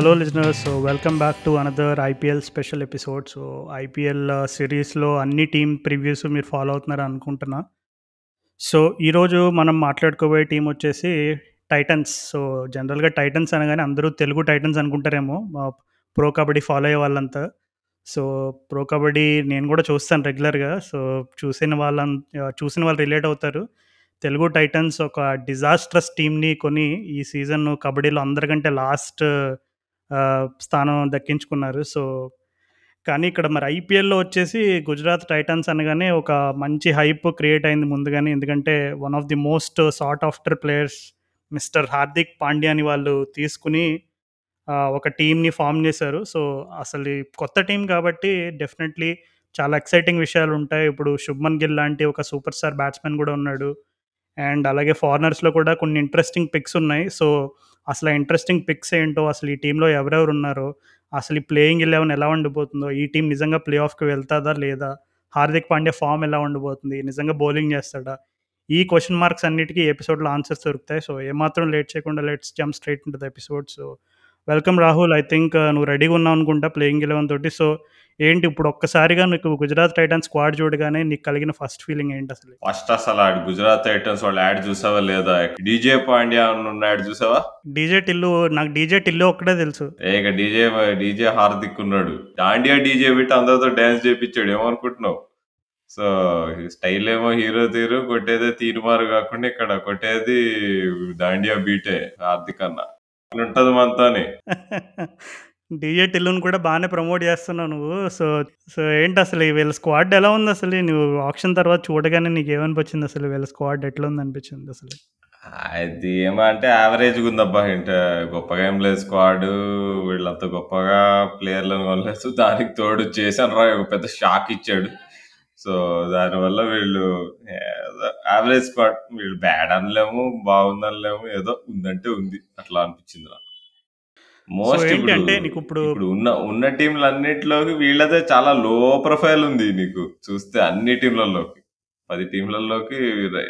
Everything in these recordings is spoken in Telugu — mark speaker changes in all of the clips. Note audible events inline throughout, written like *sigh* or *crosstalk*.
Speaker 1: Hello listeners so welcome back to another IPL special episode so IPL సిరీస్లో అన్ని టీం ప్రివ్యూస్ మీరు ఫాలో అవుతున్నారు అనుకుంటున్నా. సో ఈరోజు మనం మాట్లాడుకోబోయే టీం వచ్చేసి టైటన్స్ సో జనరల్గా టైటన్స్ అనగానే అందరూ తెలుగు టైటన్స్ అనుకుంటారేమో. ప్రో కబడ్డీ ఫాలో అయ్యే వాళ్ళంతా. సో ప్రో కబడ్డీ నేను కూడా చూస్తాను రెగ్యులర్గా సో చూసిన వాళ్ళ చూసిన వాళ్ళు రిలేట్ అవుతారు. తెలుగు టైటన్స్ ఒక డిజాస్ట్రస్ టీంని కొని ఈ సీజన్ కబడ్డీలో అందరికంటే లాస్ట్ స్థానం దక్కించుకున్నారు. సో కానీ ఇక్కడ మరి ఐపీఎల్లో వచ్చేసి గుజరాత్ టైటన్స్ అనగానే ఒక మంచి హైప్ క్రియేట్ అయింది ముందుగానే. ఎందుకంటే one of the most sort after players mister Hardik పాండ్యాని వాళ్ళు తీసుకుని ఒక టీంని ఫామ్ చేశారు. సో అసలు కొత్త టీం కాబట్టి డెఫినెట్లీ చాలా ఎక్సైటింగ్ విషయాలు ఉంటాయి. ఇప్పుడు శుభ్మన్ గిల్ లాంటి ఒక సూపర్ స్టార్ బ్యాట్స్మెన్ కూడా ఉన్నాడు. అండ్ అలాగే ఫారినర్స్లో కూడా కొన్ని ఇంట్రెస్టింగ్ పిక్స్ ఉన్నాయి. సో అసలు ఇంట్రెస్టింగ్ పిక్స్ ఏంటో అసలు ఈ టీంలో ఎవరెవరు ఉన్నారో అసలు ఈ ప్లేయింగ్ ఎలెవెన్ ఎలా ఉండిపోతుందో ఈ టీం నిజంగా ప్లే ఆఫ్కి వెళ్తాదా లేదా హార్దిక్ పాండ్యా ఫామ్ ఎలా ఉండిపోతుంది నిజంగా బౌలింగ్ చేస్తాడా? ఈ క్వశ్చన్ మార్క్స్ అన్నిటికీ ఎపిసోడ్లో ఆన్సర్స్ దొరుకుతాయి. సో ఏమాత్రం లేట్ చేయకుండా లెట్స్ జంప్ స్ట్రైట్ ఉంటుంది episodes episode so welcome Rahul. I think uh, నువ్వు రెడీగా ఉన్నావు అనుకుంటా ప్లేయింగ్ ఎలెవెన్ తోటి. సో ఏంటి ఇప్పుడు ఒక్కసారిగా నీకు గుజరాత్ టైటన్స్ స్క్వాడ్ చూడగానే నీకు కలిగిన ఫస్ట్ ఫీలింగ్ ఏంటి అసలు?
Speaker 2: ఫస్ట్ అసలు ఆడు గుజరాత్ టైటన్స్ వాళ్ళు యాడ్ చూసావా లేదా? డీజే పాండ్యా ఉన్న యాడ్ చూసావా?
Speaker 1: డీజే టిల్లు నాకు డీజే టిల్లు ఒక్కడే తెలుసు.
Speaker 2: ఏక డీజే డీజే హార్దిక్ ఉన్నాడు. దాండియా డీజే పెట్టి అందరితో డాన్స్ చేపించాడు ఏమనుకుంటున్నావు? సో స్టైల్ ఏమో హీరో తీరు కొట్టేదే తీరుమారు కాకుండా ఇక్కడ కొట్టేది దాండియా బీటే హార్దిక్ అన్న. ఉంటది మనతోని. *laughs*
Speaker 1: డీజే టిల్లును కూడా బాగానే ప్రమోట్ చేస్తున్నావు నువ్వు. సో సో ఏంటి అసలు ఈ వీళ్ళ స్క్వాడ్ ఎలా ఉంది అసలు? నువ్వు ఆప్షన్ తర్వాత చూడగానే నీకు ఏమనిపించింది అసలు? వీళ్ళ స్క్వాడ్ ఎట్లా ఉంది అనిపించింది అసలు?
Speaker 2: అది ఏమంటే యావరేజ్గా ఉందబ్బా ఇంట గొప్పగా ఏం లేదు స్క్వాడ్. వీళ్ళంత గొప్పగా ప్లేయర్లను కొనలేదు దానికి తోడు చేశాను రా. ఒక పెద్ద షాక్ ఇచ్చాడు. సో దానివల్ల వీళ్ళు యావరేజ్ స్క్వాడ్. వీళ్ళు బ్యాడ్ అనలేము బాగుందనలేము ఏదో ఉందంటే ఉంది. అట్లా అనిపించింది నాకు. మోస్ట్
Speaker 1: అంటే నీకు ఇప్పుడు-
Speaker 2: ఉన్న ఉన్న టీంలు అన్నిటిలోకి వీళ్ళదే చాలా లో ప్రొఫైల్ ఉంది నీకు. చూస్తే అన్ని టీంలలోకి. పది టీంలలోకి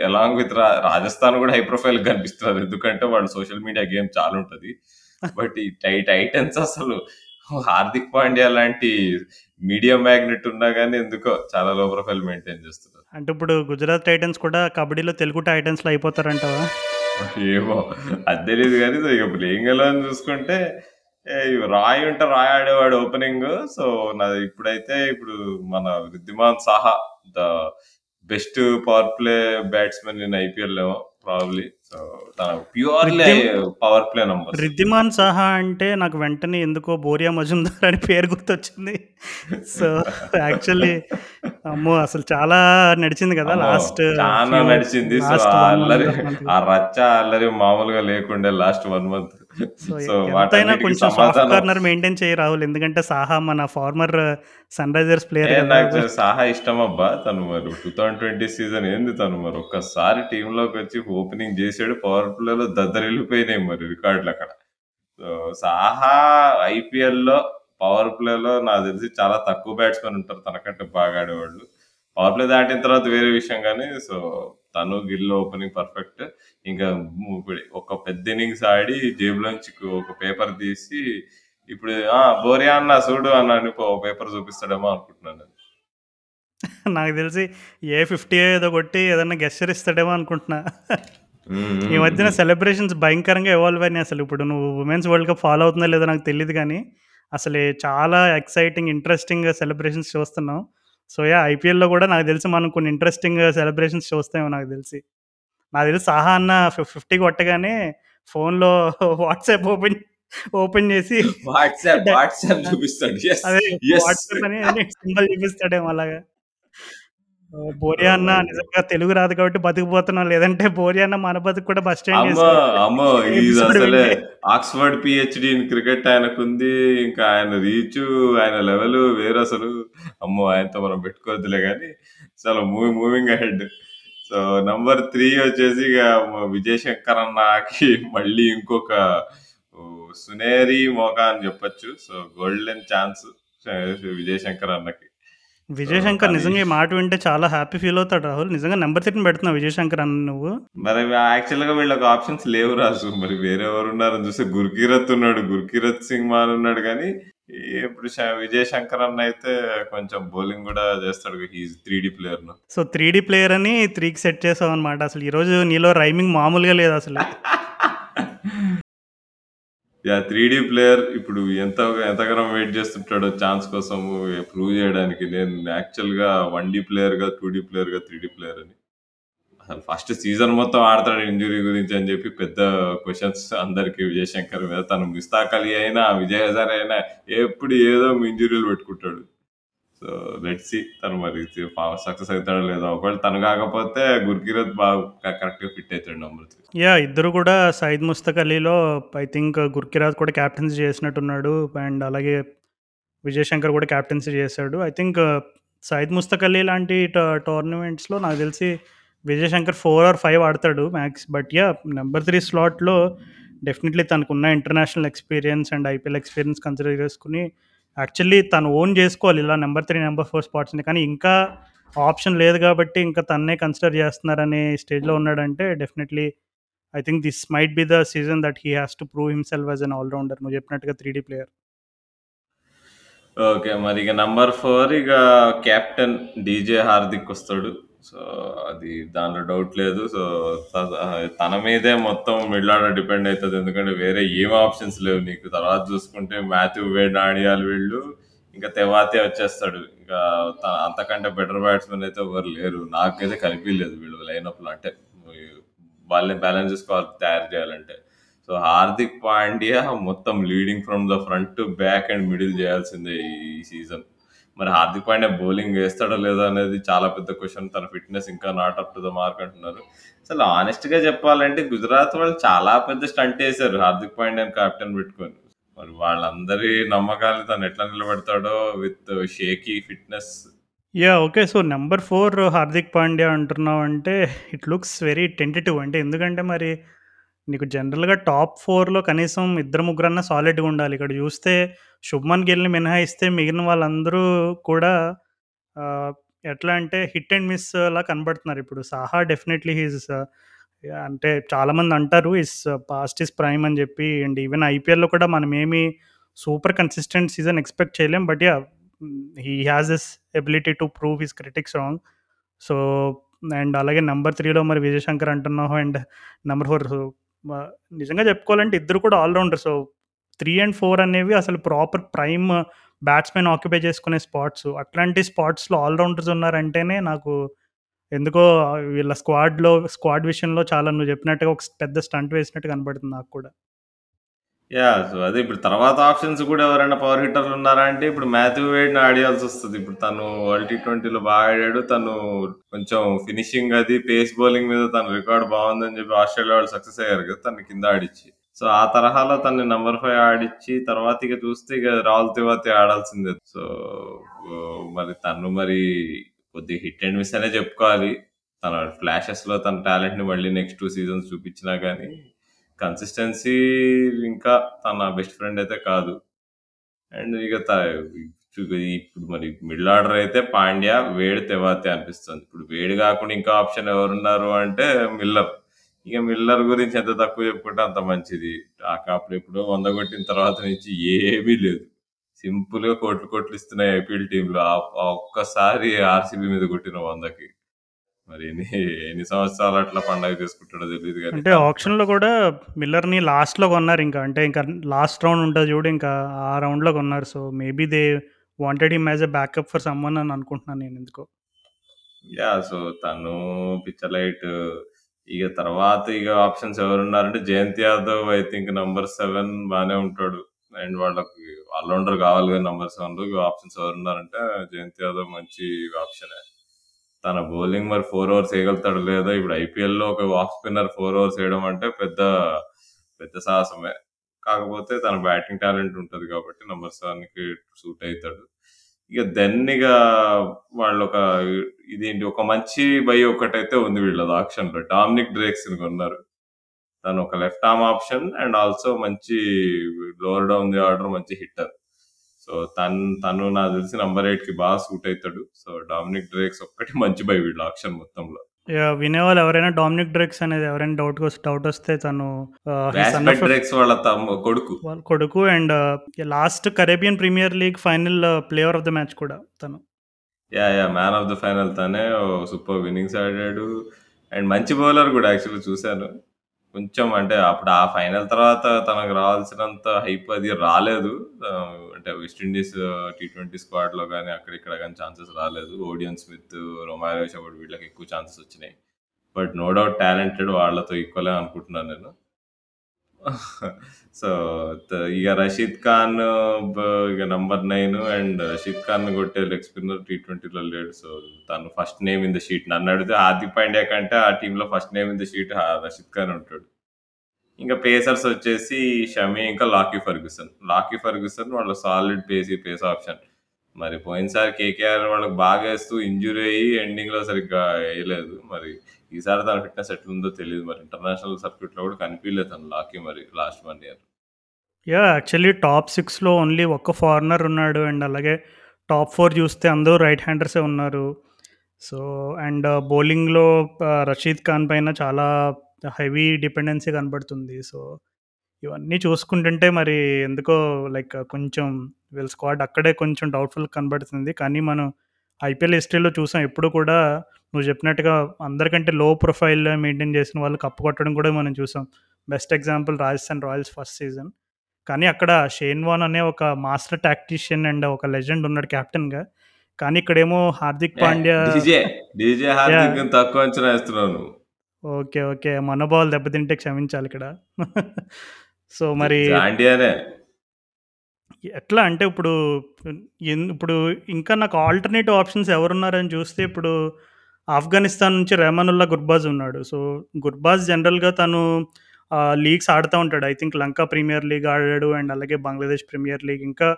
Speaker 2: ఎలాంగ్ విత్ రాజస్థాన్ కూడా హై ప్రొఫైల్ కనిపిస్తున్నారు. ఎందుకంటే వాడు సోషల్ మీడియా గేమ్ చాలా ఉంటది. *laughs* బట్ ఈ టైటన్స్ అసలు హార్దిక్ పాండ్యా లాంటి మీడియా మ్యాగ్నెట్ ఉన్నా కానీ ఎందుకో చాలా లో ప్రొఫైల్ మెయింటైన్ చేస్తున్నారు.
Speaker 1: అంటే ఇప్పుడు గుజరాత్ టైటన్స్ కూడా కబడ్డీలో తెలుగు టైటన్స్లో అయిపోతారంటావా?
Speaker 2: ఏమో అది తెలియదు కానీ సో ఇక ప్లేయింగ్ ఎలా అని చూసుకుంటే ఏ, ఇవి రాయ్ ఉంటే రాయ్ ఆడేవాడు ఓపెనింగ్ సో నాది ఇప్పుడైతే ఇప్పుడు మన Riddhiman Saha the best power play batsmen in IPL ఏమో ప్రాబ్లీ తన purely
Speaker 1: రిద్దిమ్-
Speaker 2: power play number
Speaker 1: Riddhiman Saha అంటే నాకు వెంటనే ఎందుకో బోరియా మజుందార్ అని పేరు గుర్తొచ్చింది. సో యాక్చువల్లీ అమ్మో అసలు చాలా నడిచింది కదా లాస్ట్
Speaker 2: చాలా నడిచింది. ఆ రచ్చ అల్లరి మామూలుగా లేకుండే లాస్ట్ వన్ మంత్
Speaker 1: సో ఎంతైనా కొంచెం సాఫ్ట్ కార్నర్ మెయింటైన్ చేయ రాహుల్. ఎందుకంటే సాహా మన ఫార్మర్ సన్ రైజర్స్ ప్లేయర్
Speaker 2: నాకు సాహా ఇష్టం అబ్బా తను మరి టూ థౌసండ్ ట్వంటీ సీజన్ ఏంది తను మరి? ఒక్కసారి టీమ్లోకి వచ్చి ఓపెనింగ్ చేసాడు పవర్ ప్లేలో దద్దరిల్లిపోయినాయి మరి రికార్డులు అక్కడ. సో సాహా ఐపీఎల్లో పవర్ ప్లేలో నాకు తెలిసి చాలా తక్కువ బ్యాట్స్మెన్ ఉంటారు తనకంటే బాగా ఆడేవాళ్ళు. పవర్ ప్లే దాటిన తర్వాత వేరే విషయం కానీ సో తను గిల్ ఓపెనింగ్ పర్ఫెక్ట్ ఇంకా ఒక పెద్ద ఇన్నింగ్స్ ఆడి జేబులోంచి ఒక పేపర్ తీసి ఇప్పుడు ఆ బోరియా అన్న చూడు అన్న అని ఒక పేపర్ చూపిస్తాడేమో అనుకుంటున్నాను నేను. *laughs*
Speaker 1: నాకు తెలిసి ఏ ఫిఫ్టీ ఏదో కొట్టి ఏదన్నా గెస్చర్ ఇస్తాడేమో అనుకుంటున్నా. ఈ మధ్యన సెలబ్రేషన్స్ భయంకరంగా ఎవాల్వ్ అయినాయి అసలు. ఇప్పుడు నువ్వు ఉమెన్స్ వరల్డ్ కప్ ఫాలో అవుతుందో లేదో నాకు తెలియదు కానీ అసలు చాలా ఎక్సైటింగ్ ఇంట్రెస్టింగ్ సెలబ్రేషన్స్ చూస్తున్నాం సో యా ఐపీఎల్లో కూడా నాకు తెలిసి మనం కొన్ని ఇంట్రెస్టింగ్ సెలబ్రేషన్స్ చూస్తామేమో నాకు తెలిసి. నాకు తెలిసి సాహా అన్న ఫిఫ్టీ కొట్టగానే ఫోన్లో వాట్సాప్ ఓపెన్ ఓపెన్ చేసి
Speaker 2: వాట్సాప్ వాట్సాప్ చూపిస్తాడు. Yes,
Speaker 1: అదే
Speaker 2: yes.
Speaker 1: వాట్సాప్ అని సింబల్ చూపిస్తాడేమో అలాగా. ఓ, బోరియా అన్న నిజంగా తెలుగు రాదు కాబట్టి బతికిపోతున్నాం. లేదంటే బోరియా అన్న మన బతుకు కూడా బస్ స్టాండ్
Speaker 2: అమ్మో అమ్మో అసలే
Speaker 1: వింటే.
Speaker 2: ఆక్స్ఫర్డ్ పిహెచ్డి ఇన్ క్రికెట్ ఆయనకుంది ఇంకా ఆయన రీచ్ ఆయన లెవెల్ వేరు అసలు. అమ్మో ఆయనతో మనం పెట్టుకోవద్దులే కానీ చాలా movie moving ahead so number three వచ్చేసి మ- విజయ్ శంకర్ అన్నకి మళ్ళీ ఇంకొక సునేరి మోకా అని చెప్పొచ్చు. So golden chance Vijay Shankar అన్నకి.
Speaker 1: విజయ్
Speaker 2: సో,
Speaker 1: శంకర్
Speaker 2: కానీ
Speaker 1: నిజంగా ఈ మాట వింటే చాలా హ్యాపీ ఫీల్ అవుతాడు రాహుల్. నిజంగా నంబర్ 3ని పెడుతున్నావు విజయ్ శంకర్ అన్న నువ్వు.
Speaker 2: మరి యాక్చువల్‌గా వీళ్ళకి ఆప్షన్స్ లేవు రాజు. మరి వేరే ఎవరున్నారని చూస్తే గుర్కీరత్ ఉన్నాడు. గుర్కీరత్ సింగ్ మాన్ ఉన్నాడు గానీ, ఇప్పుడు శ విజయ్ శంకర్ అన్న అయితే కొంచెం బౌలింగ్ గూడా చేస్తాడు. హి ఈజ్ 3డీ ప్లేయర్ నౌ.
Speaker 1: సో 3డీ ప్లేయర్ అని 3కి సెట్ చేసావన్నమాట. అసలు ఈరోజు నీలో రైమింగ్ మామూలుగా లేదసలు. *laughs*
Speaker 2: యాహ్! 3డీ ప్లేయర్ ఇప్పుడు ఎంత ఎంతగానో వెయిట్ చేస్తుంటాడో ఛాన్స్ కోసము ప్రూవ్ చేయడానికి. నేను యాక్చువల్‌గా 1డీ ప్లేయర్‌గా, 2డీ ప్లేయర్‌గా, 3డీ ప్లేయర్ అని. అసలు ఫస్ట్ సీజన్ మొత్తం ఆడతాడు ఇంజ్యూరీ గురించి అని చెప్పి పెద్ద క్వెషన్స్ అందరికి విజయ్ శంకర్ మీద. తను మిస్తాక్ అలీ అయినా, విజయ్ హజారే అయినా ఎప్పుడు ఏదో ఇంజ్యూరీలు పెట్టుకుంటాడు. సో లెట్స్ సీ తను మరి సక్సెస్ అవుతాడో లేదో. ఒకవేళ తను కాకపోతే గుర్కిరత్ బాగా కరెక్ట్‌గా ఫిట్ అవుతాడు నంబర్ 3.
Speaker 1: ఇద్దరు కూడా సైద్ ముస్తక్ అలీలో ఐ థింక్ గుర్కిరాత్ కూడా కెప్టెన్సీ చేసినట్టున్నాడు. అండ్ అలాగే విజయ్ శంకర్ కూడా క్యాప్టెన్సీ చేశాడు. I think uh, Syed Mushtaq Ali లాంటి టోర్నమెంట్స్‌లో నాకు తెలిసి విజయ్ శంకర్ 4 ఆర్ ఫైవ్ ఆడతాడు max. But yeah number three స్లాట్‌లో definitely తనకున్న international experience and IPL experience consider చేసుకుని యాక్చువల్లీ తను ఓన్ చేసుకోవాలి ఇలా నెంబర్ త్రీ నెంబర్ ఫోర్ స్పాట్స్‌ని. కానీ ఇంకా ఆప్షన్ లేదు కాబట్టి ఇంకా తన్నే కన్సిడర్ చేస్తున్నారనే స్టేజ్‌లో ఉన్నాడంటే definitely I think this might be the season that he has to prove himself as an all rounder. నువ్వు చెప్పినట్టుగా 3డీ ప్లేయర్.
Speaker 2: ఓకే. మరి ఇక నంబర్ ఫోర్ ఇక కెప్టెన్ డీజే హార్దిక్ వస్తాడు. సో, అది దాంట్లో డౌట్ లేదు. సో, తన మీదే మొత్తం మిడిల్ ఆర్డర్ డిపెండ్ అవుతుంది ఎందుకంటే వేరే ఏం ఆప్షన్స్ లేవు నీకు. తర్వాత చూసుకుంటే మాథ్యూ వేడ్ ఆడియాలు వీళ్ళు. ఇంకా తెవాతే వచ్చేస్తాడు. ఇంకా అంతకంటే బెటర్ బ్యాట్స్‌మెన్ అయితే ఎవరు లేరు. నాకైతే కనిపియలేదు వీళ్ళు లైనప్‌లో. అంటే వాళ్ళని బ్యాలెన్స్ చేసుకోవాలి తయారు చేయాలంటే. సో, హార్దిక్ పాండ్యా మొత్తం leading from the front to back and middle చేయాల్సిందే ఈ సీజన్. మరి హార్దిక్ పాండ్యా బౌలింగ్ వేస్తాడో లేదో అనేది చాలా పెద్ద క్వశ్చన్ తన ఫిట్‌నెస్ ఇంకా not up to the mark అంటున్నారు. అసలు హానెస్ట్‌గా చెప్పాలంటే గుజరాత్ వాళ్ళు చాలా పెద్ద స్టంట్ వేశారు హార్దిక్ పాండ్యాని కెప్టెన్ పెట్టుకొని. మరి వాళ్ళందరి నమ్మకాలు తను ఎట్లా నిలబెడతాడో with shaky fitness.
Speaker 1: Yeah okay. So, number four Hardik Pandya అంటున్నావు అంటే ఇట్ లుక్స్ వెరీ టెంటేటివ్. అంటే ఎందుకంటే మరి నీకు జనరల్‌గా టాప్ ఫోర్లో కనీసం ఇద్దరు ముగ్గురన్నా సాలిడ్‌గా ఉండాలి. ఇక్కడ చూస్తే శుభ్మన్ గిల్‌ని మినహాయిస్తే మిగిలిన వాళ్ళందరూ కూడా ఎట్లా అంటే హిట్ అండ్ మిస్ లా కనబడుతున్నారు. ఇప్పుడు సాహా డెఫినెట్‌లీ హీజ్ అంటే చాలామంది అంటారు ఇస్ పాస్ట్ ఇస్ ప్రైమ్ అని చెప్పి. అండ్ ఈవెన్ ఐపీఎల్‌లో కూడా మనం ఏమి సూపర్ కన్సిస్టెంట్ సీజన్ ఎక్స్‌పెక్ట్ చేయలేం. But yeah he has this ability to prove his critics wrong. So, and అలాగే నెంబర్ త్రీలో మరి విజయ్ శంకర్ అంటున్నావు. అండ్ నెంబర్ ఫోర్ నిజంగా చెప్పుకోవాలంటే ఇద్దరు కూడా all rounder so, three and four అనేవి అసలు ప్రాపర్ ప్రైమ్ బ్యాట్స్‌మెన్ ఆక్యుపై చేసుకునే స్పాట్స్. అట్లాంటి స్పాట్స్‌లో ఆల్ రౌండర్స్ ఉన్నారంటేనే నాకు ఎందుకో వీళ్ళ స్క్వాడ్‌లో స్క్వాడ్ విషయంలో చాలా నువ్వు చెప్పినట్టుగా ఒక పెద్ద స్టంట్ వేసినట్టు కనబడుతుంది నాకు కూడా.
Speaker 2: యాహ్! సో, అదే ఇప్పుడు తర్వాత ఆప్షన్స్ కూడా ఎవరైనా పవర్ హిట్టర్లు ఉన్నారా అంటే ఇప్పుడు మాథ్యూ వేడ్‌ని వస్తుంది ఇప్పుడు తను వరల్డ్ టీ20లో బాగా ఆడాడు. తను కొంచెం ఫినిషింగ్ అది పేస్ బౌలింగ్ మీద తన రికార్డ్ బాగుందని చెప్పి ఆస్ట్రేలియా వాళ్ళు సక్సెస్ అయ్యారు కదా! తనని కింద ఆడిచ్చి. సో, ఆ తరహాలో తనని నంబర్ 5 ఆడిచ్చి తర్వాత ఇక చూస్తే ఇక రాహుల్ తివాతి ఆడాల్సిందే. సో, మరి తను మరి కొద్దిగా హిట్ అండ్ మిస్ అనే చెప్పుకోవాలి. తన ఫ్లాషెస్‌లో తన టాలెంట్‌ని మళ్ళీ నెక్స్ట్ 2 సీజన్స్ చూపించినా గానీ కన్సిస్టెన్సీ ఇంకా తన బెస్ట్ ఫ్రెండ్ అయితే కాదు. అండ్ ఇక త ఇప్పుడు మరి మిడిల్ ఆర్డర్ అయితే పాండ్యా, వేడి తెవాతే అనిపిస్తుంది. ఇప్పుడు వేడి కాకుండా ఇంకా ఆప్షన్ ఎవరున్నారు అంటే మిల్లర్. ఇక మిల్లర్ గురించి ఎంత తక్కువ చెప్పుకుంటే అంత మంచిది. అప్పుడు ఎప్పుడో వంద కొట్టిన తర్వాత నుంచి ఏమీ లేదు. సింపుల్‌గా కోట్లు కోట్లు ఇస్తున్నాయి ఐపీఎల్ టీంలో ఒక్కసారి ఆర్‌సీబీ మీద కొట్టిన వందకి మరి ఎన్ని ఎన్ని సంవత్సరాలు అట్లా పండగ చేసుకుంటాడో తెలీదు గానీ.
Speaker 1: అంటే ఆక్షన్‌లో కూడా మిల్లర్‌ని లాస్ట్‌లో కొన్నారు ఇంకా. అంటే ఇంకా లాస్ట్ రౌండ్ ఉంటది చూడు ఇంకా ఆ రౌండ్‌లో కొన్నారు. So, maybe they wanted him as a backup for someone అని అనుకుంటున్నాను నేను ఎందుకో.
Speaker 2: యాహ్! సో, తను పిచ్చలైట్ ఇక తర్వాత ఇక options ఎవరున్నారంటే Jayant Yadav I think number 7 బానే ఉంటాడు. అండ్ వాళ్ళకి ఆల్ రౌండర్ కావాలి కదా! నంబర్ 7లో ఇక ఆప్షన్స్ ఎవరున్నారంటే జయంత్ యాదవ్ మంచి ఆప్షనే. తన బౌలింగ్ మరి ఫోర్ ఓవర్స్ వేయగలుగుతాడు లేదో ఇప్పుడు ఐపీఎల్‌లో ఒక ఆఫ్ స్పిన్నర్ ఫోర్ ఓవర్స్ వేయడం అంటే పెద్ద పెద్ద సాహసమే. కాకపోతే తన బ్యాటింగ్ టాలెంట్ ఉంటుంది కాబట్టి నంబర్ 7కి సూట్ అవుతాడు ఇక దెన్ వాళ్ళు ఒక ఇదేంటి ఒక మంచి బై ఒకటైతే ఉంది వీళ్ళది ఆక్షన్‌లో. డామినిక్ డ్రేక్స్ కొన్నారు. తను ఒక left arm option and also మంచి లోవర్ డౌన్ ది ఆర్డర్ మంచి హిట్టర్. సో తను తను నాకు తెలిసి నంబర్ ఎయిట్కి బాగా సూట్ అవుతాడు సో డామినిక్ డ్రేక్స్ ఒక్కటి మంచి బై వీళ్ళు ఆప్షన్ మొత్తంలో!
Speaker 1: వినేవాళ్ళు ఎవరైనా డామినిక్ డ్రేక్స్ అనేది ఎవరైనా డౌట్ డౌట్ వస్తే తను
Speaker 2: వాళ్ళ కొడుకు
Speaker 1: వాళ్ళ కొడుకు and last Caribbean Premier League final player of the match కూడా తను.
Speaker 2: Yeah yeah man of the final తనే సూపర్ ఇన్నింగ్స్ ఆడాడు అండ్ మంచి బౌలర్ కూడా యాక్చువల్లీ చూశాను కొంచెం అంటే అప్పుడు ఆ ఫైనల్ తర్వాత తనకు రావాల్సినంత హైప్ అది రాలేదు. అంటే వెస్టిండీస్ టీ ట్వంటీ స్క్వాడ్లో కానీ అక్కడ ఇక్కడ కానీ ఛాన్సెస్ రాలేదు. ఓడియన్ స్మిత్ రొమారో అప్పుడు వీళ్ళకి ఎక్కువ ఛాన్సెస్ వచ్చినాయి. బట్ నో డౌట్ టాలెంటెడ్ వాళ్ళతో ఈక్వలే అనుకుంటున్నాను నేను. సో త- ఇక రషీద్ ఖాన్ బ- ఇక number nine and Rashid Khan కొట్టే లెగ్ స్పిన్నర్ టీ ట్వంటీలో లేడు. సో తను first name in the sheet నన్ను అడిగితే హార్దిక్ పాండ్యా కంటే ఆ టీంలో first name in the sheet Rashid Khan ఉంటాడు. ఇంకా పేసర్స్ వచ్చేసి షమి ఇంకా లాకీ ఫర్గ్యూసన్ లాకీ ఫర్గ్యూసన్ వాళ్ళ సాలిడ్ పేసి పేస్ ఆప్షన్ మరి పోయినసారి కేకేఆర్ వాళ్ళకి బాగా వేస్తూ ఇంజురీ అయ్యి ఎండింగ్లో సరిగ్గా వేయలేదు. మరి ఈసారి తన ఫిట్నెస్ ఎట్లుందో తెలియదు మరి ఇంటర్నేషనల్ సర్క్యూట్లో కూడా కనిపించలేదు తను లాకి మరి last one year
Speaker 1: yeah actually top సిక్స్లో ఓన్లీ ఒక్క ఫారినర్ ఉన్నాడు. అండ్ అలాగే టాప్ ఫోర్ చూస్తే అందరూ రైట్ హ్యాండర్సే ఉన్నారు. సో అండ్ బౌలింగ్‌లో రషీద్ ఖాన్ పైన చాలా హెవీ డిపెండెన్సీ కనబడుతుంది. సో ఇవన్నీ చూసుకుంటుంటే మరి ఎందుకో లైక్ కొంచెం వీళ్ళ స్క్వాడ్ అక్కడే కొంచెం డౌట్‌ఫుల్ కనబడుతుంది. కానీ మనం ఐపీఎల్ హిస్టరీలో చూసాం ఎప్పుడు కూడా నువ్వు చెప్పినట్టుగా అందరికంటే లో ప్రొఫైల్ మెయింటైన్ చేసిన వాళ్ళు కప్పు కొట్టడం కూడా మనం చూసాం. Best example Rajasthan Royals first season. కానీ అక్కడ షేన్ వాన్ అనే ఒక మాస్టర్ టాక్టీషియన్ అండ్ ఒక లెజెండ్ ఉన్నాడు కెప్టెన్‌గా. కానీ ఇక్కడేమో హార్దిక్ పాండ్యా
Speaker 2: తక్కువ అంచనా
Speaker 1: ఓకే. ఓకే. మనోభావాలు దెబ్బతింటే క్షమించాలి ఇక్కడ. సో మరి ఎట్లా అంటే ఇప్పుడు ఇప్పుడు ఇంకా నాకు ఆల్టర్‌నేటివ్ ఆప్షన్స్ ఎవరున్నారని చూస్తే ఇప్పుడు ఆఫ్ఘనిస్తాన్ నుంచి రెహమానుల్లా గుర్బాజ్ ఉన్నాడు. సో గుర్బాజ్ జనరల్‌గా తను లీగ్స్ ఆడుతా ఉంటాడు. I think Lanka Premier League ఆడాడు. అండ్ అలాగే బంగ్లాదేశ్ ప్రీమియర్ లీగ్ ఇంకా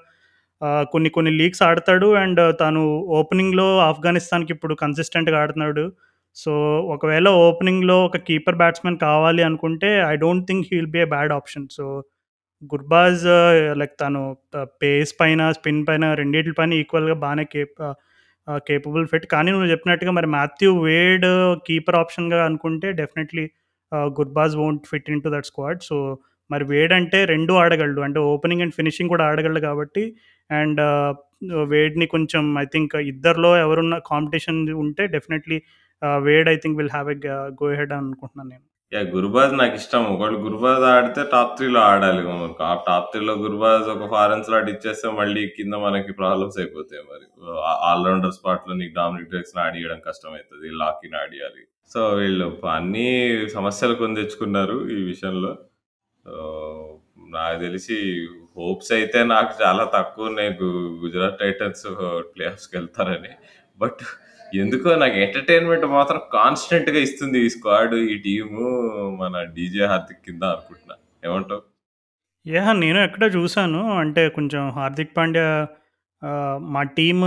Speaker 1: కొన్ని కొన్ని లీగ్స్ ఆడతాడు. అండ్ తను ఓపెనింగ్‌లో ఆఫ్ఘనిస్తాన్‌కి ఇప్పుడు కన్సిస్టెంట్‌గా ఆడుతున్నాడు. సో ఒకవేళ ఓపెనింగ్‌లో ఒక కీపర్ బ్యాట్స్‌మెన్ కావాలి అనుకుంటే I don't think he will be a bad option. So Gurbaz like తను పేస్ పైన, స్పిన్ పైన రెండింటి పైన ఈక్వల్‌గా బాగానే కేప్ కేపబుల్ ఫిట్. కానీ నువ్వు చెప్పినట్టుగా మరి మాథ్యూ వేడ్ కీపర్ ఆప్షన్‌గా అనుకుంటే definitely ah, Gurbaz won't fit into that squad. So మరి వేడ్ అంటే 2 ఆడగలడు. అంటే ఓపెనింగ్ అండ్ ఫినిషింగ్ కూడా ఆడగలడు కాబట్టి అండ్ ఆహ్, వేడ్‌ని కొంచెం ఐ థింక్ ఇద్దరిలో ఎవరున్న కాంపిటీషన్ ఉంటే definitely ah, Wade I think will have a గ గో అని అనుకుంటున్నాను నేను.
Speaker 2: యాహ్! నాకు నాకిష్టం. ఒకవేళ 'గురుబాజ్' ఆడితే టాప్ 3లో ఆడాలి. మనకు ఆ టాప్ 3లో గుర్బాజ్ ఒక ఫారెన్ స్లాట్ ఇచ్చేస్తే మళ్ళీ కింద మనకి ప్రాబ్లమ్స్ అయిపోతాయి మరి. ఆ ఆల్ రౌండర్ స్పాట్‌లో నీకు డామినిక్ డ్రేక్స్‌ని ఆడియడం కష్టమైతది. లాకీని ఆడియాలి. సో వీళ్ళు అన్నీ సమస్యలు కొని తెచ్చుకున్నారు ఈ విషయంలో. ఆహ్, నాకు తెలిసి హోప్స్ అయితే నాకు చాలా తక్కువున్నాయి. గు గుజరాత్ టైటన్స్ ప్లే ఆఫ్స్‌కెళ్తారని. బట్ ఎందుకో నాకు ఎంటర్‌టైన్‌మెంట్ మాత్రం కాన్స్టెంట్‌గా ఇస్తుంది ఈ స్క్వాడ్, ఈ టీము మన డీజే హార్దిక్ కింద అనుకుంటున్నా. ఏమంటావు?
Speaker 1: యాహ్! నేను ఎక్కడో చూశాను అంటే కొంచెం హార్దిక్ పాండ్యా మా టీమ్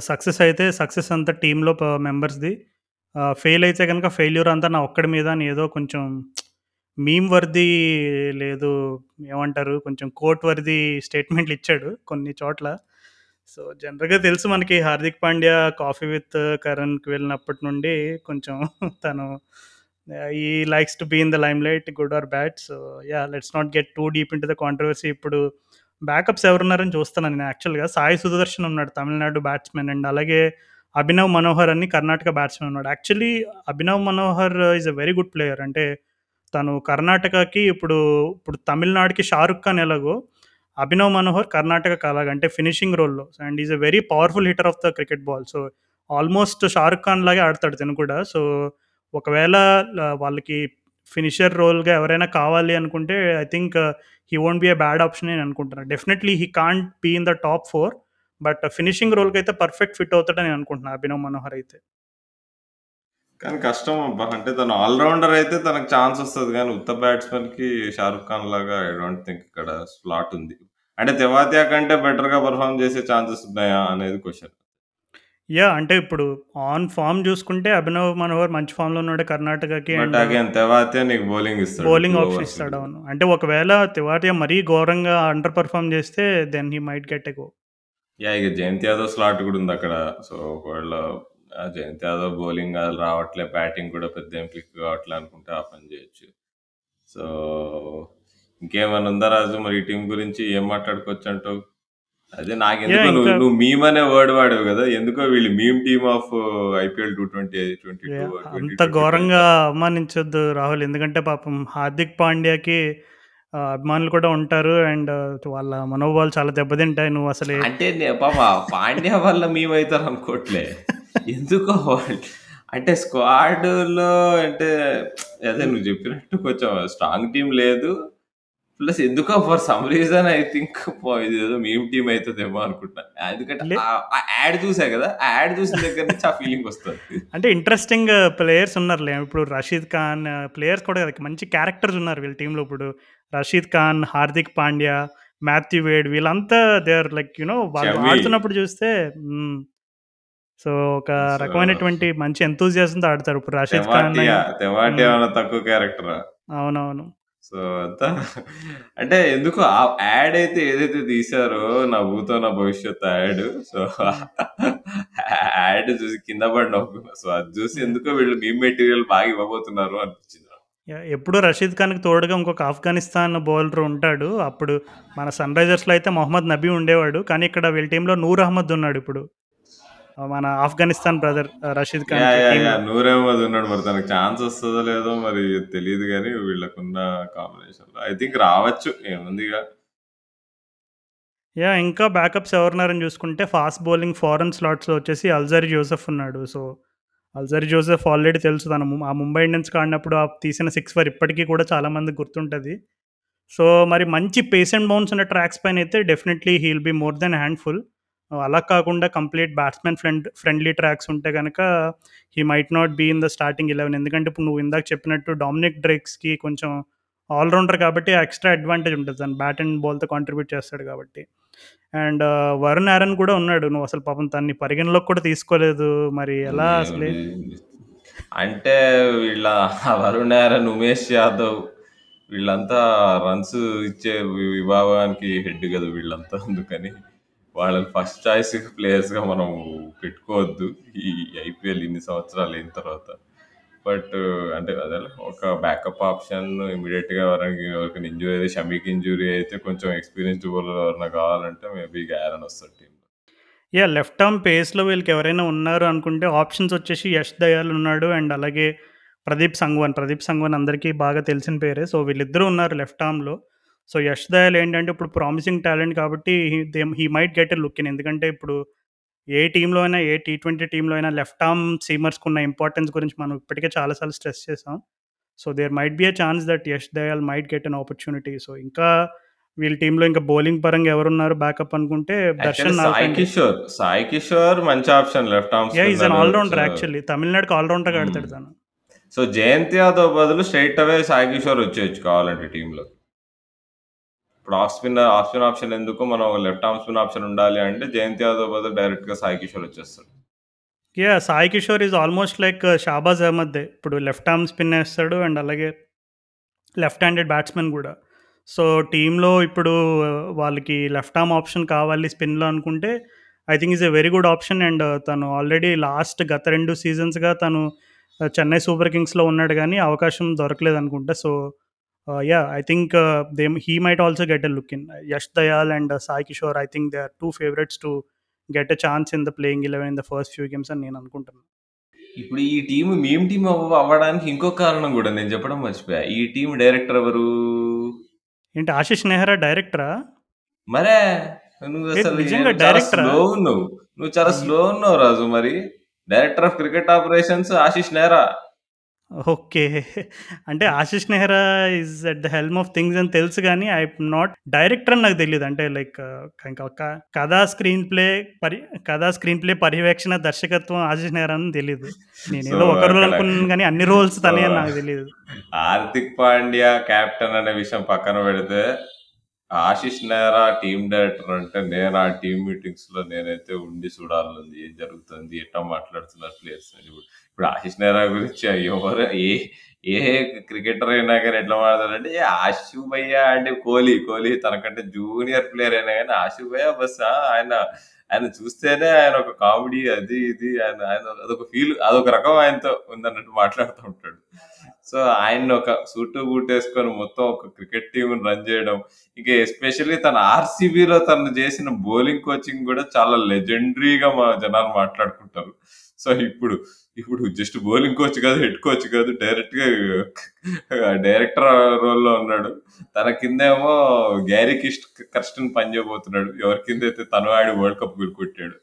Speaker 1: సక్సెస్ అయితే సక్సెస్ అంతా టీంలో మెంబర్స్‌ది. ఫెయిల్ అయితే కనుక ఫెయిల్యూర్ అంతా నా ఒక్కడి మీద అని ఏదో కొంచెం మీమ్ వర్ది లేదు ఏమంటారు కొంచెం కోర్ట్ వర్ది స్టేట్మెంట్‌లు ఇచ్చాడు కొన్ని చోట్ల. సో జనరల్‌గా తెలుసు మనకి హార్దిక్ పాండ్యా 'కాఫీ విత్ కరణ్‌కి' వెళ్ళినప్పటి నుండి కొంచెం *laughs* తను ఈ likes to be in the limelight good or bad. So yeah let's not get too deep into the controversy ఇప్పుడు బ్యాకప్స్ ఎవరున్నారని చూస్తున్నాను నేను యాక్చువల్‌గా. సాయి సుదర్శన్ ఉన్నాడు తమిళనాడు బ్యాట్స్‌మెన్ అండ్ అలాగే అభినవ్ మనోహర్ అని కర్ణాటక బ్యాట్స్‌మెన్ ఉన్నాడు. Actually Abhinav Manohar is a very good player. అంటే తను కర్ణాటకకి ఇప్పుడు ఇప్పుడు తమిళనాడుకి షారుఖ్ ఖాన్' ఎలాగో అభినవ్ మనోహర్ కర్ణాటక అలాగ అంటే ఫినిషింగ్ రోల్‌లో and is a very powerful hitter of the cricket ball. So almost Shahrukh Khan' లాగే ఆడతాడు తిను కూడా. సో ఒకవేళ వాళ్ళకి ఫినిషర్ రోల్‌గా ఎవరైనా కావాలి అనుకుంటే I think he won't be a bad option అని అనుకుంటున్నాను. Definitely he can't be in the top four but finishing రోల్‌కైతే perfect fit అవుతాడని అనుకుంటున్నాను అభినవ్ మనోహర్ అయితే.
Speaker 2: కానీ కష్టం అబ్బా! అంటే తను ఆల్ రౌండర్ అయితే తనకు ఛాన్స్ వస్తది గానీ ఉత్త బ్యాట్స్‌మెన్‌కి 'షారుక్ ఖాన్' లాగా ఐ డోంట్ థింక్ ఇక్కడ స్లాట్ ఉంది. అంటే తెవాతియా కంటే బెటర్‌గా పెర్ఫార్మ్ చేసే ఛాన్సెస్ ఉన్నాయా అనేది క్వెషన్.
Speaker 1: యాహ్! అంటే ఇప్పుడు ఆన్ ఫార్మ్ జూసుకుంటే అభినవ్ మనోహర్ మంచి ఫార్మ్‌లో ఉన్నాడు కర్ణాటకకి
Speaker 2: బట్
Speaker 1: అండ్
Speaker 2: అగైన్ తెవాతియా నీకు బౌలింగ్ ఇస్తాడు.
Speaker 1: బౌలింగ్
Speaker 2: 2
Speaker 1: ఆప్షన్ ఇస్తాడు. అవును. అంటే ఒకవేళ తివాటియా మరీ ఘోరంగా అండర్ పెర్ఫార్మ్ జేస్తే then he might get a go.
Speaker 2: Yeah! ఇక జయంత్ యాదవ్ స్లాట్ కూడా ఉంది అక్కడ. సో ఒకవేళ జయంత్ యాదవ్ బౌలింగ్ అది రావట్లే, బ్యాటింగ్ కూడా పెద్ద ఏం క్లిక్ కావట్లే అనుకుంటే ఆ పని చేయొచ్చు. సో ఇంకేమన్నా ఉందా రాజు మరి ఈ టీం గురించి ఏం మాట్లాడుకోవచ్చు అంటావు? అదే నాకెందుకో
Speaker 1: యాహ్!
Speaker 2: నువ్వు
Speaker 1: ఇంకా
Speaker 2: నువ్వు మీమ్ అనే వర్డ్ వాడావు కదా! ఎందుకో వీళ్ళు meme team of IPL 220 22
Speaker 1: yeah! అంత
Speaker 2: 2025
Speaker 1: ఘోరంగా అవమానించొద్దు రాహుల్. ఎందుకంటే పాపం హార్దిక్ పాండ్యాకి అభిమానులు కూడా ఉంటారు. అండ్ వాళ్ళ మనోభావాలు చాలా దెబ్బతింటాయి. నువ్వు అసలే
Speaker 2: అంటే నే పాపం పాండ్యా వల్ల మీమ్ అయితారు అనుకోవట్లే. ఎందుకో వాళ్ళు అంటే స్క్వాడ్‌లో అంటే అదే నువ్వు చెప్పినట్టు కొంచెం స్ట్రాంగ్ టీమ్ లేదు. ప్లస్ ఎందుకో for some reason I think పో ఇదేదో మీమ్ టీమ్ అయితదేమో అనుకుంటున్నా. ఎందుకంటే
Speaker 1: లే
Speaker 2: ఆహ్, ఆ యాడ్ చూసా కదా! ఆ యాడ్ చూసిన దగ్గర నుంచి ఆ ఫీలింగ్ వస్తది.
Speaker 1: అంటే ఇంట్రెస్టింగ్ ప్లేయర్స్ ఉన్నారులే. ఇప్పుడు రషీద్ ఖాన్ ప్లేయర్స్ కూడా కాదు, మంచి క్యారెక్టర్స్ ఉన్నారు వీళ్ళ టీమ్‌లో ఇప్పుడు. రషీద్ ఖాన్, హార్దిక్ పాండ్యా, మాథ్యూ వేడ్ వీళ్ళంతా they are like you know వాళ్ళు
Speaker 2: షమి.
Speaker 1: ఆడుతున్నప్పుడు చూస్తే హ్మ్. సో, ఒక
Speaker 2: సో
Speaker 1: రకమైనటువంటి మంచి ఎంతూసియాజంతో ఆడతారు. ఇప్పుడు రషీద్ ఖాన్
Speaker 2: తెవాటియా, తక్కువ క్యారెక్టరా?
Speaker 1: అవునవును.
Speaker 2: సో, అంతా *laughs* అంటే ఎందుకో ఆ యాడ్ అయితే ఏదైతే తీశారో నా భూతో నా భవిష్యత్ యాడ్. సో. యాడ్ *laughs* చూసి కింద పడి నవ్వుకున్నా. సో, అది చూసి! ఎందుకో వీళ్ళు మీమ్ మెటీరియల్ బాగా ఇవ్వబోతున్నారు అనిపించింది నాకు.
Speaker 1: ఎప్పుడు రషీద్ ఖాన్‌కి తోడుగా ఇంకొక ఆఫ్ఘనిస్తాన్ బౌలర్ ఉంటాడు. అప్పుడు మన సన్‌రైజర్స్‌లో అయితే మొహమ్మద్ నబీ ఉండేవాడు. కానీ ఇక్కడ వీళ్ళ టీమ్‌లో నూర్ అహ్మద్ ఉన్నాడు ఇప్పుడు. మన ఆఫ్ఘనిస్తాన్ బ్రదర్ రషీద్
Speaker 2: యాహ్!
Speaker 1: ఖాన్‌కి
Speaker 2: యాహ్!
Speaker 1: టీమ్‌లో.
Speaker 2: యాహ్! నూర్ అహ్మద్ ఉన్నాడు. మరి తనకి ఛాన్స్ వస్తదో లేదో మరి తెలీదు గానీ వీళ్ళకున్న కాంబినేషన్‌లో. ఐ థింక్ రావచ్చు ఏముందిగా.
Speaker 1: యాహ్! ఇంకా బ్యాకప్స్ ఎవరున్నారని చూసుకుంటే ఫాస్ట్ బౌలింగ్ ఫారెన్ స్లాట్స్‌లో వచ్చేసి అల్జారి జోసెఫ్ ఉన్నాడు. సో, అల్జారి జోసెఫ్ ఆల్రెడీ తెలుసు తను ఆ ముంబై ఇండియన్స్‌కి ఆడినప్పుడు ఆ తీసిన సిక్సర్ ఇప్పటికి కూడా చాలా మందికి గుర్తుంటది. సో, మరి మంచి పేస్ అండ్ బౌన్స్ ఉన్న tracks పైనైతే definitely he will be more than handful. అలా కాకుండా complete batsmen friend friendly tracks ఉంటే గనక he might not be in the starting 11 ఎందుకంటే ఇప్పుడు నువ్వు ఇందాక చెప్పినట్టు డామినిక్ డ్రేక్స్‌కి కొంచెం ఆల్ రౌండర్ కాబట్టి ఎక్స్‌ట్రా అడ్వాంటేజ్ ఉంటది. తను బ్యాట్ అండ్ బాల్‌తో కాంట్రిబ్యూట్ చేస్తాడు కాబట్టి. అండ్ వరుణ్ ఆరన్ కూడా ఉన్నాడు. నువ్వు అసలు పాపం తనని పరిగణలోకి కూడా తీసుకోలేదు. మరి ఎలా అసలే?
Speaker 2: అంటే వీళ్ళ వరుణ్ ఆరన్, ఉమేష్ యాదవ్ వీళ్ళంతా రన్స్ ఇచ్చే విభాగానికి హెడ్ కదా వీళ్ళంతా. అందుకని వాళ్ళని ఫస్ట్ చాయిస్ ప్లేయర్స్‌గా మనం పెట్టుకోవద్దు. ఈ ఐపీఎల్ ఇన్ని సంవత్సరాలు అయిన తర్వాత. బట్ అంటే అదే ఒక బ్యాకప్ ఆప్షన్ ఇమ్మీడియేట్‌గా ఎవరైనా ఎవరికైనా ఇంజురీ అయితే షమీకి ఇంజురీ అయితే కొంచెం ఎక్స్‌పీరియన్స్డ్ బౌలర్ ఎవరైనా కావాలంటే మేబీ గ్యారన్ ఆరన్ వస్తాడు టీమ్‌లో.
Speaker 1: లెఫ్ట్ ఆర్మ్ పేస్‌లో వీళ్ళకి ఎవరైనా ఉన్నారు అనుకుంటే ఆప్షన్స్ వచ్చేసి యష్ దయాల్ ఉన్నాడు. అండ్ అలాగే ప్రదీప్ సంగ్వాన్. ప్రదీప్ సంగ్వాన్ అందరికీ బాగా తెలిసిన పేరే. సో, వీళ్ళిద్దరూ ఉన్నారు లెఫ్ట్ ఆర్మ్‌లో. సో, యష్ దయాల్ ఏంటంటే ఇప్పుడు ప్రామిసింగ్ టాలెంట్ కాబట్టి he might get a look in. ఎందుకంటే ఇప్పుడు ఏ టీమ్‌లో అయినా, ఏ టీ20 టీమ్‌లో అయినా లెఫ్ట్ ఆర్మ్ సీమర్స్‌కున్న ఇంపార్టెన్స్ గురించి మనం ఇప్పటికే చాలా సార్లు స్ట్రెస్ చేసాం. So, there might be a chance that Yash Dayal might get an opportunity. So, ఇంకా వీళ్ళ టీమ్‌లో ఇంకా బౌలింగ్ పరంగా ఎవరున్నారు బ్యాకప్ అనుకుంటే దర్శన్.
Speaker 2: కిషోర్, సాయి కిషోర్ మంచి option left arm
Speaker 1: yeah! Is an
Speaker 2: spinner.
Speaker 1: All rounder
Speaker 2: so
Speaker 1: actually. తమిళనాడుకి ఆల్ రౌండర్‌గా
Speaker 2: హ్మ్.
Speaker 1: ఆడతాడు తను.
Speaker 2: సో, జయంత్ యాదవ్ బదులు స్ట్రెయిట్ అవే సాయి కిషోర్ వచ్చేయొచ్చు కావాలంటే టీమ్‌లోకి. ఇప్పుడు off spinner off spin option ఎందుకు మనం లెఫ్ట్ ఆర్మ్ స్పిన్ ఆప్షన్ ఉండాలి అంటే జయంత్ యాదవ్ బదులు డైరెక్ట్‌గా సాయి కిషోర్ వచ్చేస్తాడు.
Speaker 1: Yeah Sai Kishore is almost like Shahbaz అహ్మద్దే. ఇప్పుడు లెఫ్ట్ ఆర్మ్ స్పిన్ వేస్తాడు అండ్ అలాగే లెఫ్ట్ హ్యాండెడ్ బ్యాట్స్‌మెన్ కూడా సో, టీంలో ఇప్పుడు uh, వాళ్ళకి లెఫ్ట్ ఆర్మ్ ఆప్షన్ కావాలి స్పిన్‌లో అనుకుంటే I think is a very good option. And uh, తను ఆల్రెడీ లాస్ట్ గత రెండు సీజన్స్‌గా తను uh, చెన్నై సూపర్ కింగ్స్‌లో ఉన్నాడు కానీ అవకాశం దొరకలేదు అనుకుంటా so, ah, yeah! I think they he might also get a look in. Yash Dayal and Sai Kishore I think they are 2 favourites to get a chance in the playing 11 in the first few games అని నేను అనుకుంటున్నా.
Speaker 2: ఇప్పుడు ఈ టీమ్ మీమ్ టీమ్ అవ్వ అవ్వడానికి ఇంకో కారణం గూడా నేను చెప్పడం మర్చిపోయా. ఈ టీమ్ డైరెక్టర్ ఎవరు?
Speaker 1: ఏంటి ఆశిష్ నెహ్రా డైరెక్టరా?
Speaker 2: మరే! చాలా
Speaker 1: డైరెక్టరా?
Speaker 2: స్లో ఉన్నావు. నువ్వు చాలా స్లో ఉన్నావు రాజు మరి. Director of cricket operations Ashish Nehra.
Speaker 1: Okay. అంటే Ashish Nehra is at the helm of things అని తెలుసు గానీ, ఐ యామ్ నాట్ డైరెక్టర్ అని నాకు తెలీదు. అంటే లైక్ ఇంకా క కథ, స్క్రీన్ ప్లే పరి కథ, స్క్రీన్ ప్లే పర్యవేక్షణ, దర్శకత్వం ఆశిష్ నెహ్రా అని తెలీదు.
Speaker 2: సో,
Speaker 1: నేనేదో ఒక రోల్
Speaker 2: అక్కడ
Speaker 1: అనుకున్నాను గానీ అన్ని రోల్స్
Speaker 2: సో,
Speaker 1: తనే అని నాకు తెలీదు.
Speaker 2: హార్దిక్ పాండ్యా కెప్టెన్ అనే విషయం పక్కన పెడితే ఆశిష్ నెహ్రా టీమ్ డైరెక్టర్ అంటే నేను ఆ టీమ్ మీటింగ్స్లో నేనైతే ఉండి చూడాలి ఏం జరుగుతుంది ఎట్లా మాట్లాడుతున్నారు ప్లేయర్స్ అని ఇప్పుడు ఆశిష్ నెహ్రా గురించి ఎవరు ఏ ఏ క్రికెటర్ అయినా కానీ ఎట్లా మాట్లాడారంటే "ఏ, ఆశు భయ్య అంటే కోహ్లీ కోహ్లీ తనకంటే జూనియర్ ప్లేయర్ అయినా కానీ ఆశు భయ్య బస్ ఆయన ఆయన చూస్తేనే ఆయన ఒక కామెడీ అది ఇది ఆయన ఆయన అదొక ఫీల్ అదొక రకం ఆయనతో ఉందన్నట్టు మాట్లాడుతూ ఉంటాడు. సో ఆయన ఒక సూటు బూట్ వేసుకొని మొత్తం ఒక క్రికెట్ టీం రన్ చేయడం ఇంకా ఎస్పెషల్లీ తన ఆర్సీబీలో తను చేసిన బౌలింగ్ కోచింగ్ కూడా చాలా లెజెండరీగా మా జనాలు మాట్లాడుకుంటారు. సో ఇప్పుడు ఇప్పుడు జస్ట్ బౌలింగ్ కోచ్ కాదు హెడ్ కోచ్ కాదు డైరెక్ట్గా డైరెక్టర్ రోల్లో ఉన్నాడు. తన కిందేమో గ్యారీ కిస్ట్ కర్స్టన్ పనిచేయబోతున్నాడు. ఎవరి కింద అయితే తను ఆడి వరల్డ్ కప్ కొట్టాడు.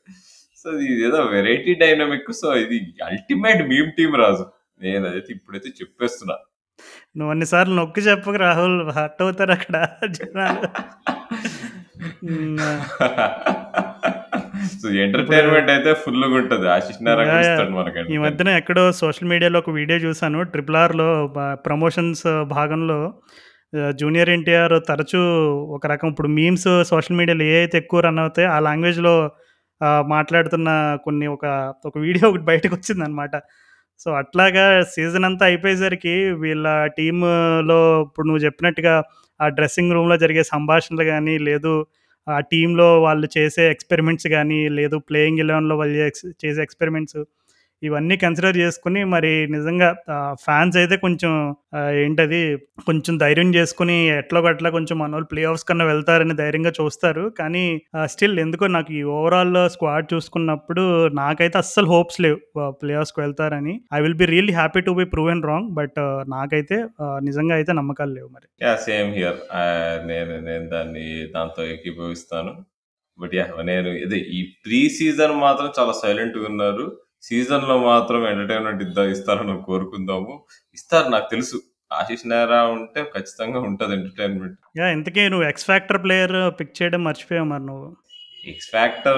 Speaker 2: సో ఇది ఏదో వెరైటీ డైనమిక్. సో ఇది అల్టిమేట్ మీమ్ టీం రాజు. నేను అదైతే ఇప్పుడైతే చెప్పేస్తున్నా.
Speaker 1: నువ్వు అన్నిసార్లు నొక్కి చెప్పకు రాహుల్. హర్ట్ అవుతారు అక్కడ జనాలు. *laughs*
Speaker 2: ఎంటర్టైన్మెంట్ అయితే ఫుల్గా ఉంటది. ఆశిష్ నారాయణ
Speaker 1: ఈ మధ్యన ఎక్కడో సోషల్ మీడియాలో ఒక వీడియో చూశాను. ట్రిపుల్ ఆర్లో ప్రమోషన్స్ భాగంలో జూనియర్ ఎన్టీఆర్ తరచూ ఒక రకం ఇప్పుడు మీమ్స్ సోషల్ మీడియాలో ఏ అయితే ఎక్కువ రన్ అవుతాయో ఆ లాంగ్వేజ్లో మాట్లాడుతున్న కొన్ని ఒక ఒక వీడియో ఒకటి బయటకు వచ్చిందనమాట సో అట్లాగా సీజన్ అంతా అయిపోయేసరికి వీళ్ళ టీంలో ఇప్పుడు నువ్వు చెప్పినట్టుగా ఆ డ్రెస్సింగ్ రూమ్లో జరిగే సంభాషణలు కానీ లేదు ఆ టీంలో వాళ్ళు చేసే ఎక్స్పెరిమెంట్స్ కానీ లేదు ప్లేయింగ్ ఎలెవెన్లో వాళ్ళు చేసే- చేసే ఎక్స్పెరిమెంట్స్ ఇవన్నీ కన్సిడర్ చేసుకుని మరి నిజంగా ఫ్యాన్స్ అయితే కొంచెం ఏంటది కొంచెం ధైర్యం చేసుకుని ఎట్లా అట్లా కొంచెం మన వాళ్ళు ప్లే ఆఫ్స్ కన్నా వెళ్తారని ధైర్యంగా చూస్తారు. కానీ స్టిల్ ఎందుకో నాకు ఈ ఓవరాల్ స్క్వాడ్ చూసుకున్నప్పుడు నాకైతే అస్సలు హోప్స్ లేవు ప్లే ఆఫ్స్కి వెళ్తారని. I will be really happy to be proven wrong but నాకైతే నిజంగా అయితే నమ్మకాలు లేవు మరి.
Speaker 2: సేమ్ హియర్ నేను నేను దాన్ని దాంతో ఏకీభవిస్తాను బట్ యా నేను ఇది ఈ ప్రీ సీజన్ మాత్రం చాలా సైలెంట్గా ఉన్నారు. సీజన్లో మాత్రం ఎంటర్టైన్మెంట్ ఇద్దా ఇస్తారని కోరుకుందాము. ఇస్తారు నాకు తెలుసు. ఆశీష్ నెహ్రా ఉంటే ఖచ్చితంగా ఉంటది ఎంటర్టైన్మెంట్.
Speaker 1: ఇంతకీ నువ్వు ఎక్స్ ఫ్యాక్టర్ ప్లేయర్ పిక్ చేయడం మర్చిపోయావు మరి నువ్వు.
Speaker 2: ఎక్స్ ఫ్యాక్టర్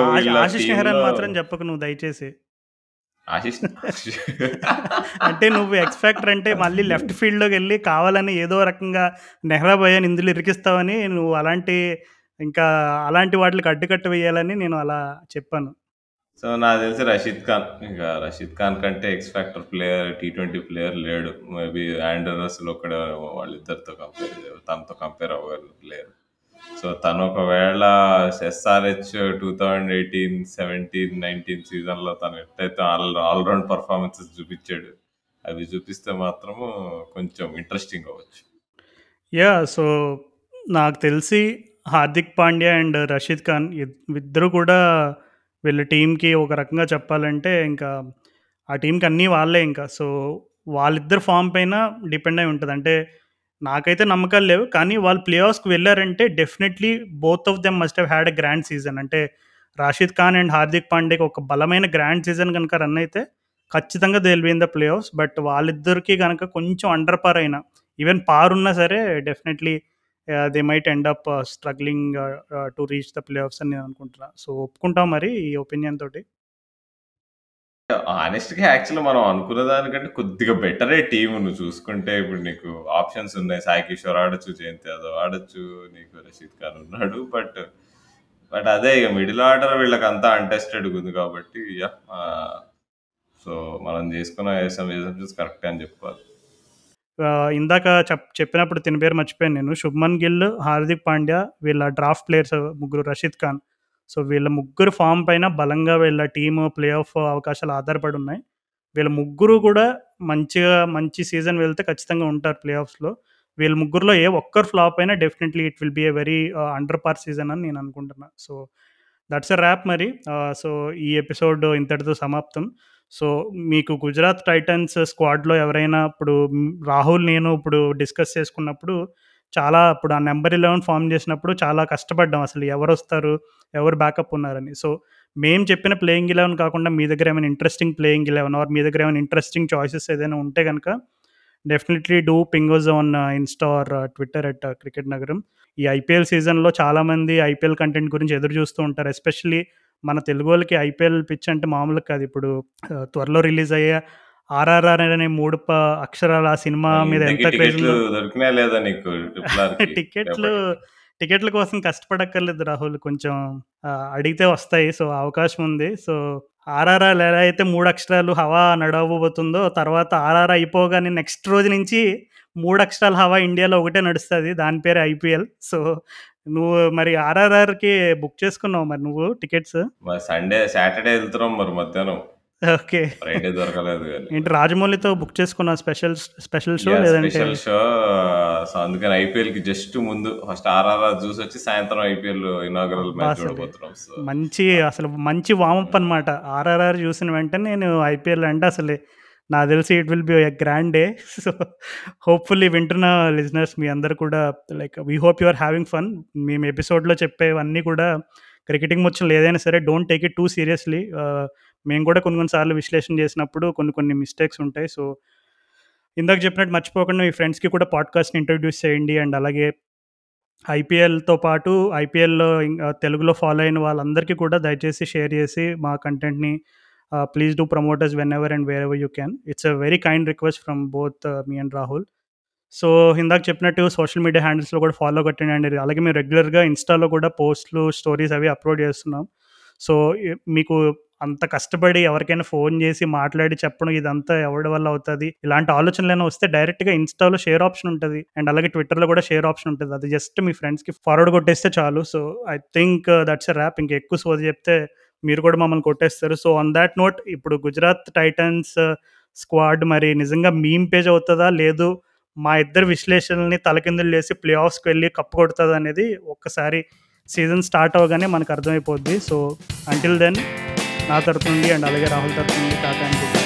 Speaker 1: ఆశ- ఆశిష్ నెహ్రా అని మాత్రం చెప్పకు నువ్వు దయచేసి.
Speaker 2: ఆశీష్ *laughs*
Speaker 1: అంటే నువ్వు ఎక్స్ ఫ్యాక్టర్ అంటే మళ్ళీ లెఫ్ట్ ఫీల్డ్లోకి వెళ్ళి కావాలని ఏదో రకంగా నెహ్రా భయ్యాని ఇందులో ఇరికిస్తావని నువ్వు అలాంటి ఇంకా అలాంటి వాటికి అడ్డుకట్ట వేయాలని నేను అలా చెప్పాను.
Speaker 2: సో నాకు తెలిసి రషీద్ ఖాన్ ఇంకా రషీద్ ఖాన్ కంటే X factor player T twenty player లేడు. మేబీ ఆండర్స్ ఒకడే వాళ్ళిద్దరితో కంపేర్ తనతో కంపేర్ అవ్వగలరు ప్లేయర్ సో తను ఒకవేళ SRH two thousand eighteen seventeen nineteen సీజన్లో తను ఎట్టయితే ఆల్ ఆల్రౌండ్ పర్ఫార్మెన్సెస్ చూపించాడు అవి చూపిస్తే మాత్రము కొంచెం ఇంట్రెస్టింగ్ అవ్వచ్చు.
Speaker 1: యా సో నాకు తెలిసి హార్దిక్ పాండ్యా అండ్ రషీద్ ఖాన్ ఇద్దరు కూడా వీళ్ళ టీంకి ఒక రకంగా చెప్పాలంటే ఇంకా ఆ టీంకి అన్నీ వాళ్ళే ఇంకా. సో వాళ్ళిద్దరు ఫామ్ పైన డిపెండ్ అయి ఉంటుంది. అంటే నాకైతే నమ్మకాలు లేవు. కానీ వాళ్ళు ప్లే ఆఫ్స్కి వెళ్ళారంటే definitely both of them must have had a grand season. అంటే రాషిద్ ఖాన్ అండ్ హార్దిక్ పాండేకి ఒక బలమైన గ్రాండ్ సీజన్ కనుక రన్ అయితే ఖచ్చితంగా they the play offs but వాళ్ళిద్దరికీ కనుక కొంచెం అండర్ పార్ అయినా ఈవెన్ పార్ ఉన్నా సరే definitely they might end up struggling to reach the playoffs అని నేను అనుకుంటున్నా. సో ఒప్పుకుంటాం మరి ఈ ఒపీనియన్ తోటి?
Speaker 2: ఆనెస్ట్గా యాక్చువల్లీ మనం అనుకున్న దానికంటే కొద్దిగా బెటరే టీమ్ నువ్వు చూసుకుంటే ఇప్పుడు నీకు ఆప్షన్స్ ఉన్నాయి. సాయి కిషోర్ ఆడొచ్చు జయంత్ యాదవ్ ఆడొచ్చు నీకు రషీద్ ఖాన్ ఉన్నాడు. బట్ బట్ అదే ఇక మిడిల్ ఆర్డర్ వీళ్ళకి అంతా అంటెస్టెడ్ ఉంది కాబట్టి సో uh, మనం చేసుకున్న ఎసంప్షన్స్ కరెక్ట్ అని చెప్పుకోవాలి.
Speaker 1: ఇందాక చెప్ చెప్పినప్పుడు తిన పేరు మర్చిపోయాను నేను. శుభ్మన్ గిల్ హార్దిక్ పాండ్యా వీళ్ళ డ్రాఫ్ట్ ప్లేయర్స్ ముగ్గురు రషీద్ ఖాన్. సో వీళ్ళ ముగ్గురు ఫామ్ పైన బలంగా వీళ్ళ టీమ్ ప్లే ఆఫ్ అవకాశాలు ఆధారపడి ఉన్నాయి. వీళ్ళ ముగ్గురు కూడా మంచిగా మంచి సీజన్ వెళ్తే ఖచ్చితంగా ఉంటారు ప్లే ఆఫ్స్లో వీళ్ళ ముగ్గురులో ఏ ఒక్కరు ఫ్లాప్ అయినా definitely it will be a very under par season అని నేను అనుకుంటున్నా. సో దట్స్ ఎ ర్యాప్ మరి. సో ఈ ఎపిసోడ్ ఇంతటితో సమాప్తం. సో మీకు గుజరాత్ టైటన్స్ స్క్వాడ్లో ఎవరైనా ఇప్పుడు రాహుల్ నేను ఇప్పుడు డిస్కస్ చేసుకున్నప్పుడు చాలా ఇప్పుడు ఆ నెంబర్ ఇలెవెన్ ఫామ్ చేసినప్పుడు చాలా కష్టపడ్డాం. అసలు ఎవరు వస్తారు ఎవరు బ్యాకప్ ఉన్నారని. సో మేము చెప్పిన ప్లేయింగ్ ఇలెవెన్ కాకుండా మీ దగ్గర ఏమైనా ఇంట్రెస్టింగ్ ప్లేయింగ్ ఇలెవెన్ ఆర్ మీ దగ్గర ఏమైనా ఇంట్రెస్టింగ్ చాయిసెస్ ఏదైనా ఉంటే కనుక definitely do ping us on Insta or Twitter at cricket నగరం. ఈ ఐపీఎల్ సీజన్లో చాలామంది ఐపీఎల్ కంటెంట్ గురించి ఎదురు చూస్తూ ఉంటారు. ఎస్పెషల్లీ మన తెలుగు వాళ్ళకి ఐపీఎల్ పిచ్ అంటే మామూలు కాదు ఇప్పుడు త్వరలో రిలీజ్ అయ్యే ఆర్ఆర్ఆర్ అనే మూడు అక్షరాల ఆ సినిమా మీద ఎంత క్రేజ్
Speaker 2: టికెట్లు? *laughs*
Speaker 1: టికెట్లు కోసం కష్టపడక్కర్లేదు రాహుల్. కొంచెం అడిగితే వస్తాయి. సో, అవకాశం ఉంది. సో, ఆర్ఆర్ఆర్ ఎలా అయితే 3 అక్షరాలు హవా నడవబోతుందో, తర్వాత ఆర్ఆర్ అయిపోగానే నెక్స్ట్ రోజు నుంచి 3 అక్షరాల హవా ఇండియాలో ఒకటే నడుస్తది. దాని పేరే ఐపీఎల్. సో, నువ్వు మరి ఆర్ఆర్ఆర్‌కి బుక్ చేసుకున్నావా మరి నువ్వు టికెట్స్?
Speaker 2: సండే, సాటర్‌డే ఎళ్తున్నాం మరి మధ్యాహ్నం.
Speaker 1: ఓకే.
Speaker 2: ఫ్రైడే దొరకలేదు.
Speaker 1: ఏంటి రాజమౌళితో బుక్ చేసుకున్నావా స్పెషల్ స్పెషల్ షో! లేదంటే
Speaker 2: స్పెషల్ షో. సో, అందుకని ఐపీఎల్‌కి జస్ట్ ముందు ఫస్ట్ ఆర్ఆర్ఆర్ చూసొచ్చి సాయంత్రం ఐపీఎల్ ఇనాగరల్! మ్యాచ్ చూడబోతున్నాం.
Speaker 1: మంచి అసలు మంచి వార్మప్ అనమాట. ఆర్ఆర్ఆర్ చూసిన వెంటనే నేను ఐపీఎల్ అంటే అసలు నాకు తెలిసి it will be a grand day. So, hopefully వింటున్న లిజనర్స్ మీ అందరు కూడా like we hope you are having fun. మేము ఎపిసోడ్‌లో చెప్పేవన్నీ కూడా క్రికెటింగ్ ముచ్చట్లు ఏదైనా సరే don't take it too seriously. మేము కూడా కొన్ని కొన్ని సార్లు విశ్లేషణ చేసినప్పుడు కొన్ని కొన్ని మిస్టేక్స్ ఉంటాయి. సో, ఇందాక చెప్పినట్టు మర్చిపోకుండా మీ ఫ్రెండ్స్‌కి కూడా పాడ్‌కాస్ట్‌ని ఇంట్రడ్యూస్ చేయండి. అండ్ అలాగే ఐపీఎల్‌తో పాటు ఐపీఎల్‌లో uh, తెలుగులో ఫాలో అయిన వాళ్ళందరికీ కూడా దయచేసి షేర్ చేసి మా కంటెంట్‌ని ఆహ్, please do promote us ever and wherever you can. It's a very kind request from both me and Rahul. So, ఇందాక చెప్పినట్టు సోషల్ మీడియా హ్యాండిల్స్‌లో కూడా ఫాలో కట్టండి అండి అలాగే మేము రెగ్యులర్‌గా ఇన్‌స్టాలో కూడా పోస్ట్‌లు, స్టోరీస్ అవి అప్‌లోడ్ చేస్తున్నాం. సో, మీకు అంత కష్టపడి ఎవరికైనా ఫోన్ చేసి మాట్లాడి చెప్పడం ఇదంతా ఎవరి వల్ల అవుతుంది ఇలాంటి ఆలోచనలైనా వస్తే డైరెక్ట్‌గా ఇన్‌స్టాలో షేర్ ఆప్షన్ ఉంటుంది అండ్ అలాగే ట్విట్టర్‌లో కూడా షేర్ ఆప్షన్ ఉంటుంది అది జస్ట్ మీ ఫ్రెండ్స్‌కి ఫార్వర్డ్ కొట్టేస్తే చాలు. So, I think that's a wrap. ఇంకా ఎక్కువ సోది చెప్తే మీరు కూడా మమ్మల్ని కొట్టేస్తారు. సో, ఆన్ దాట్ నోట్ ఇప్పుడు గుజరాత్ టైటన్స్ స్క్వాడ్ మరి నిజంగా మీమ్ పేజ్ అవుతుందా లేదు మా ఇద్దరు విశ్లేషణల్ని తలకిందులు చేసి ప్లే ఆఫ్స్‌కి వెళ్ళి కప్పు కొడుతుంది అనేది ఒక్కసారి సీజన్ స్టార్ట్ అవ్వగానే మనకు అర్థమైపోద్ది. సో, అంటిల్ దెన్ నా తరపు నుండి అండ్ అలాగే రాహుల్ తరపు నుండి టాటా అండ్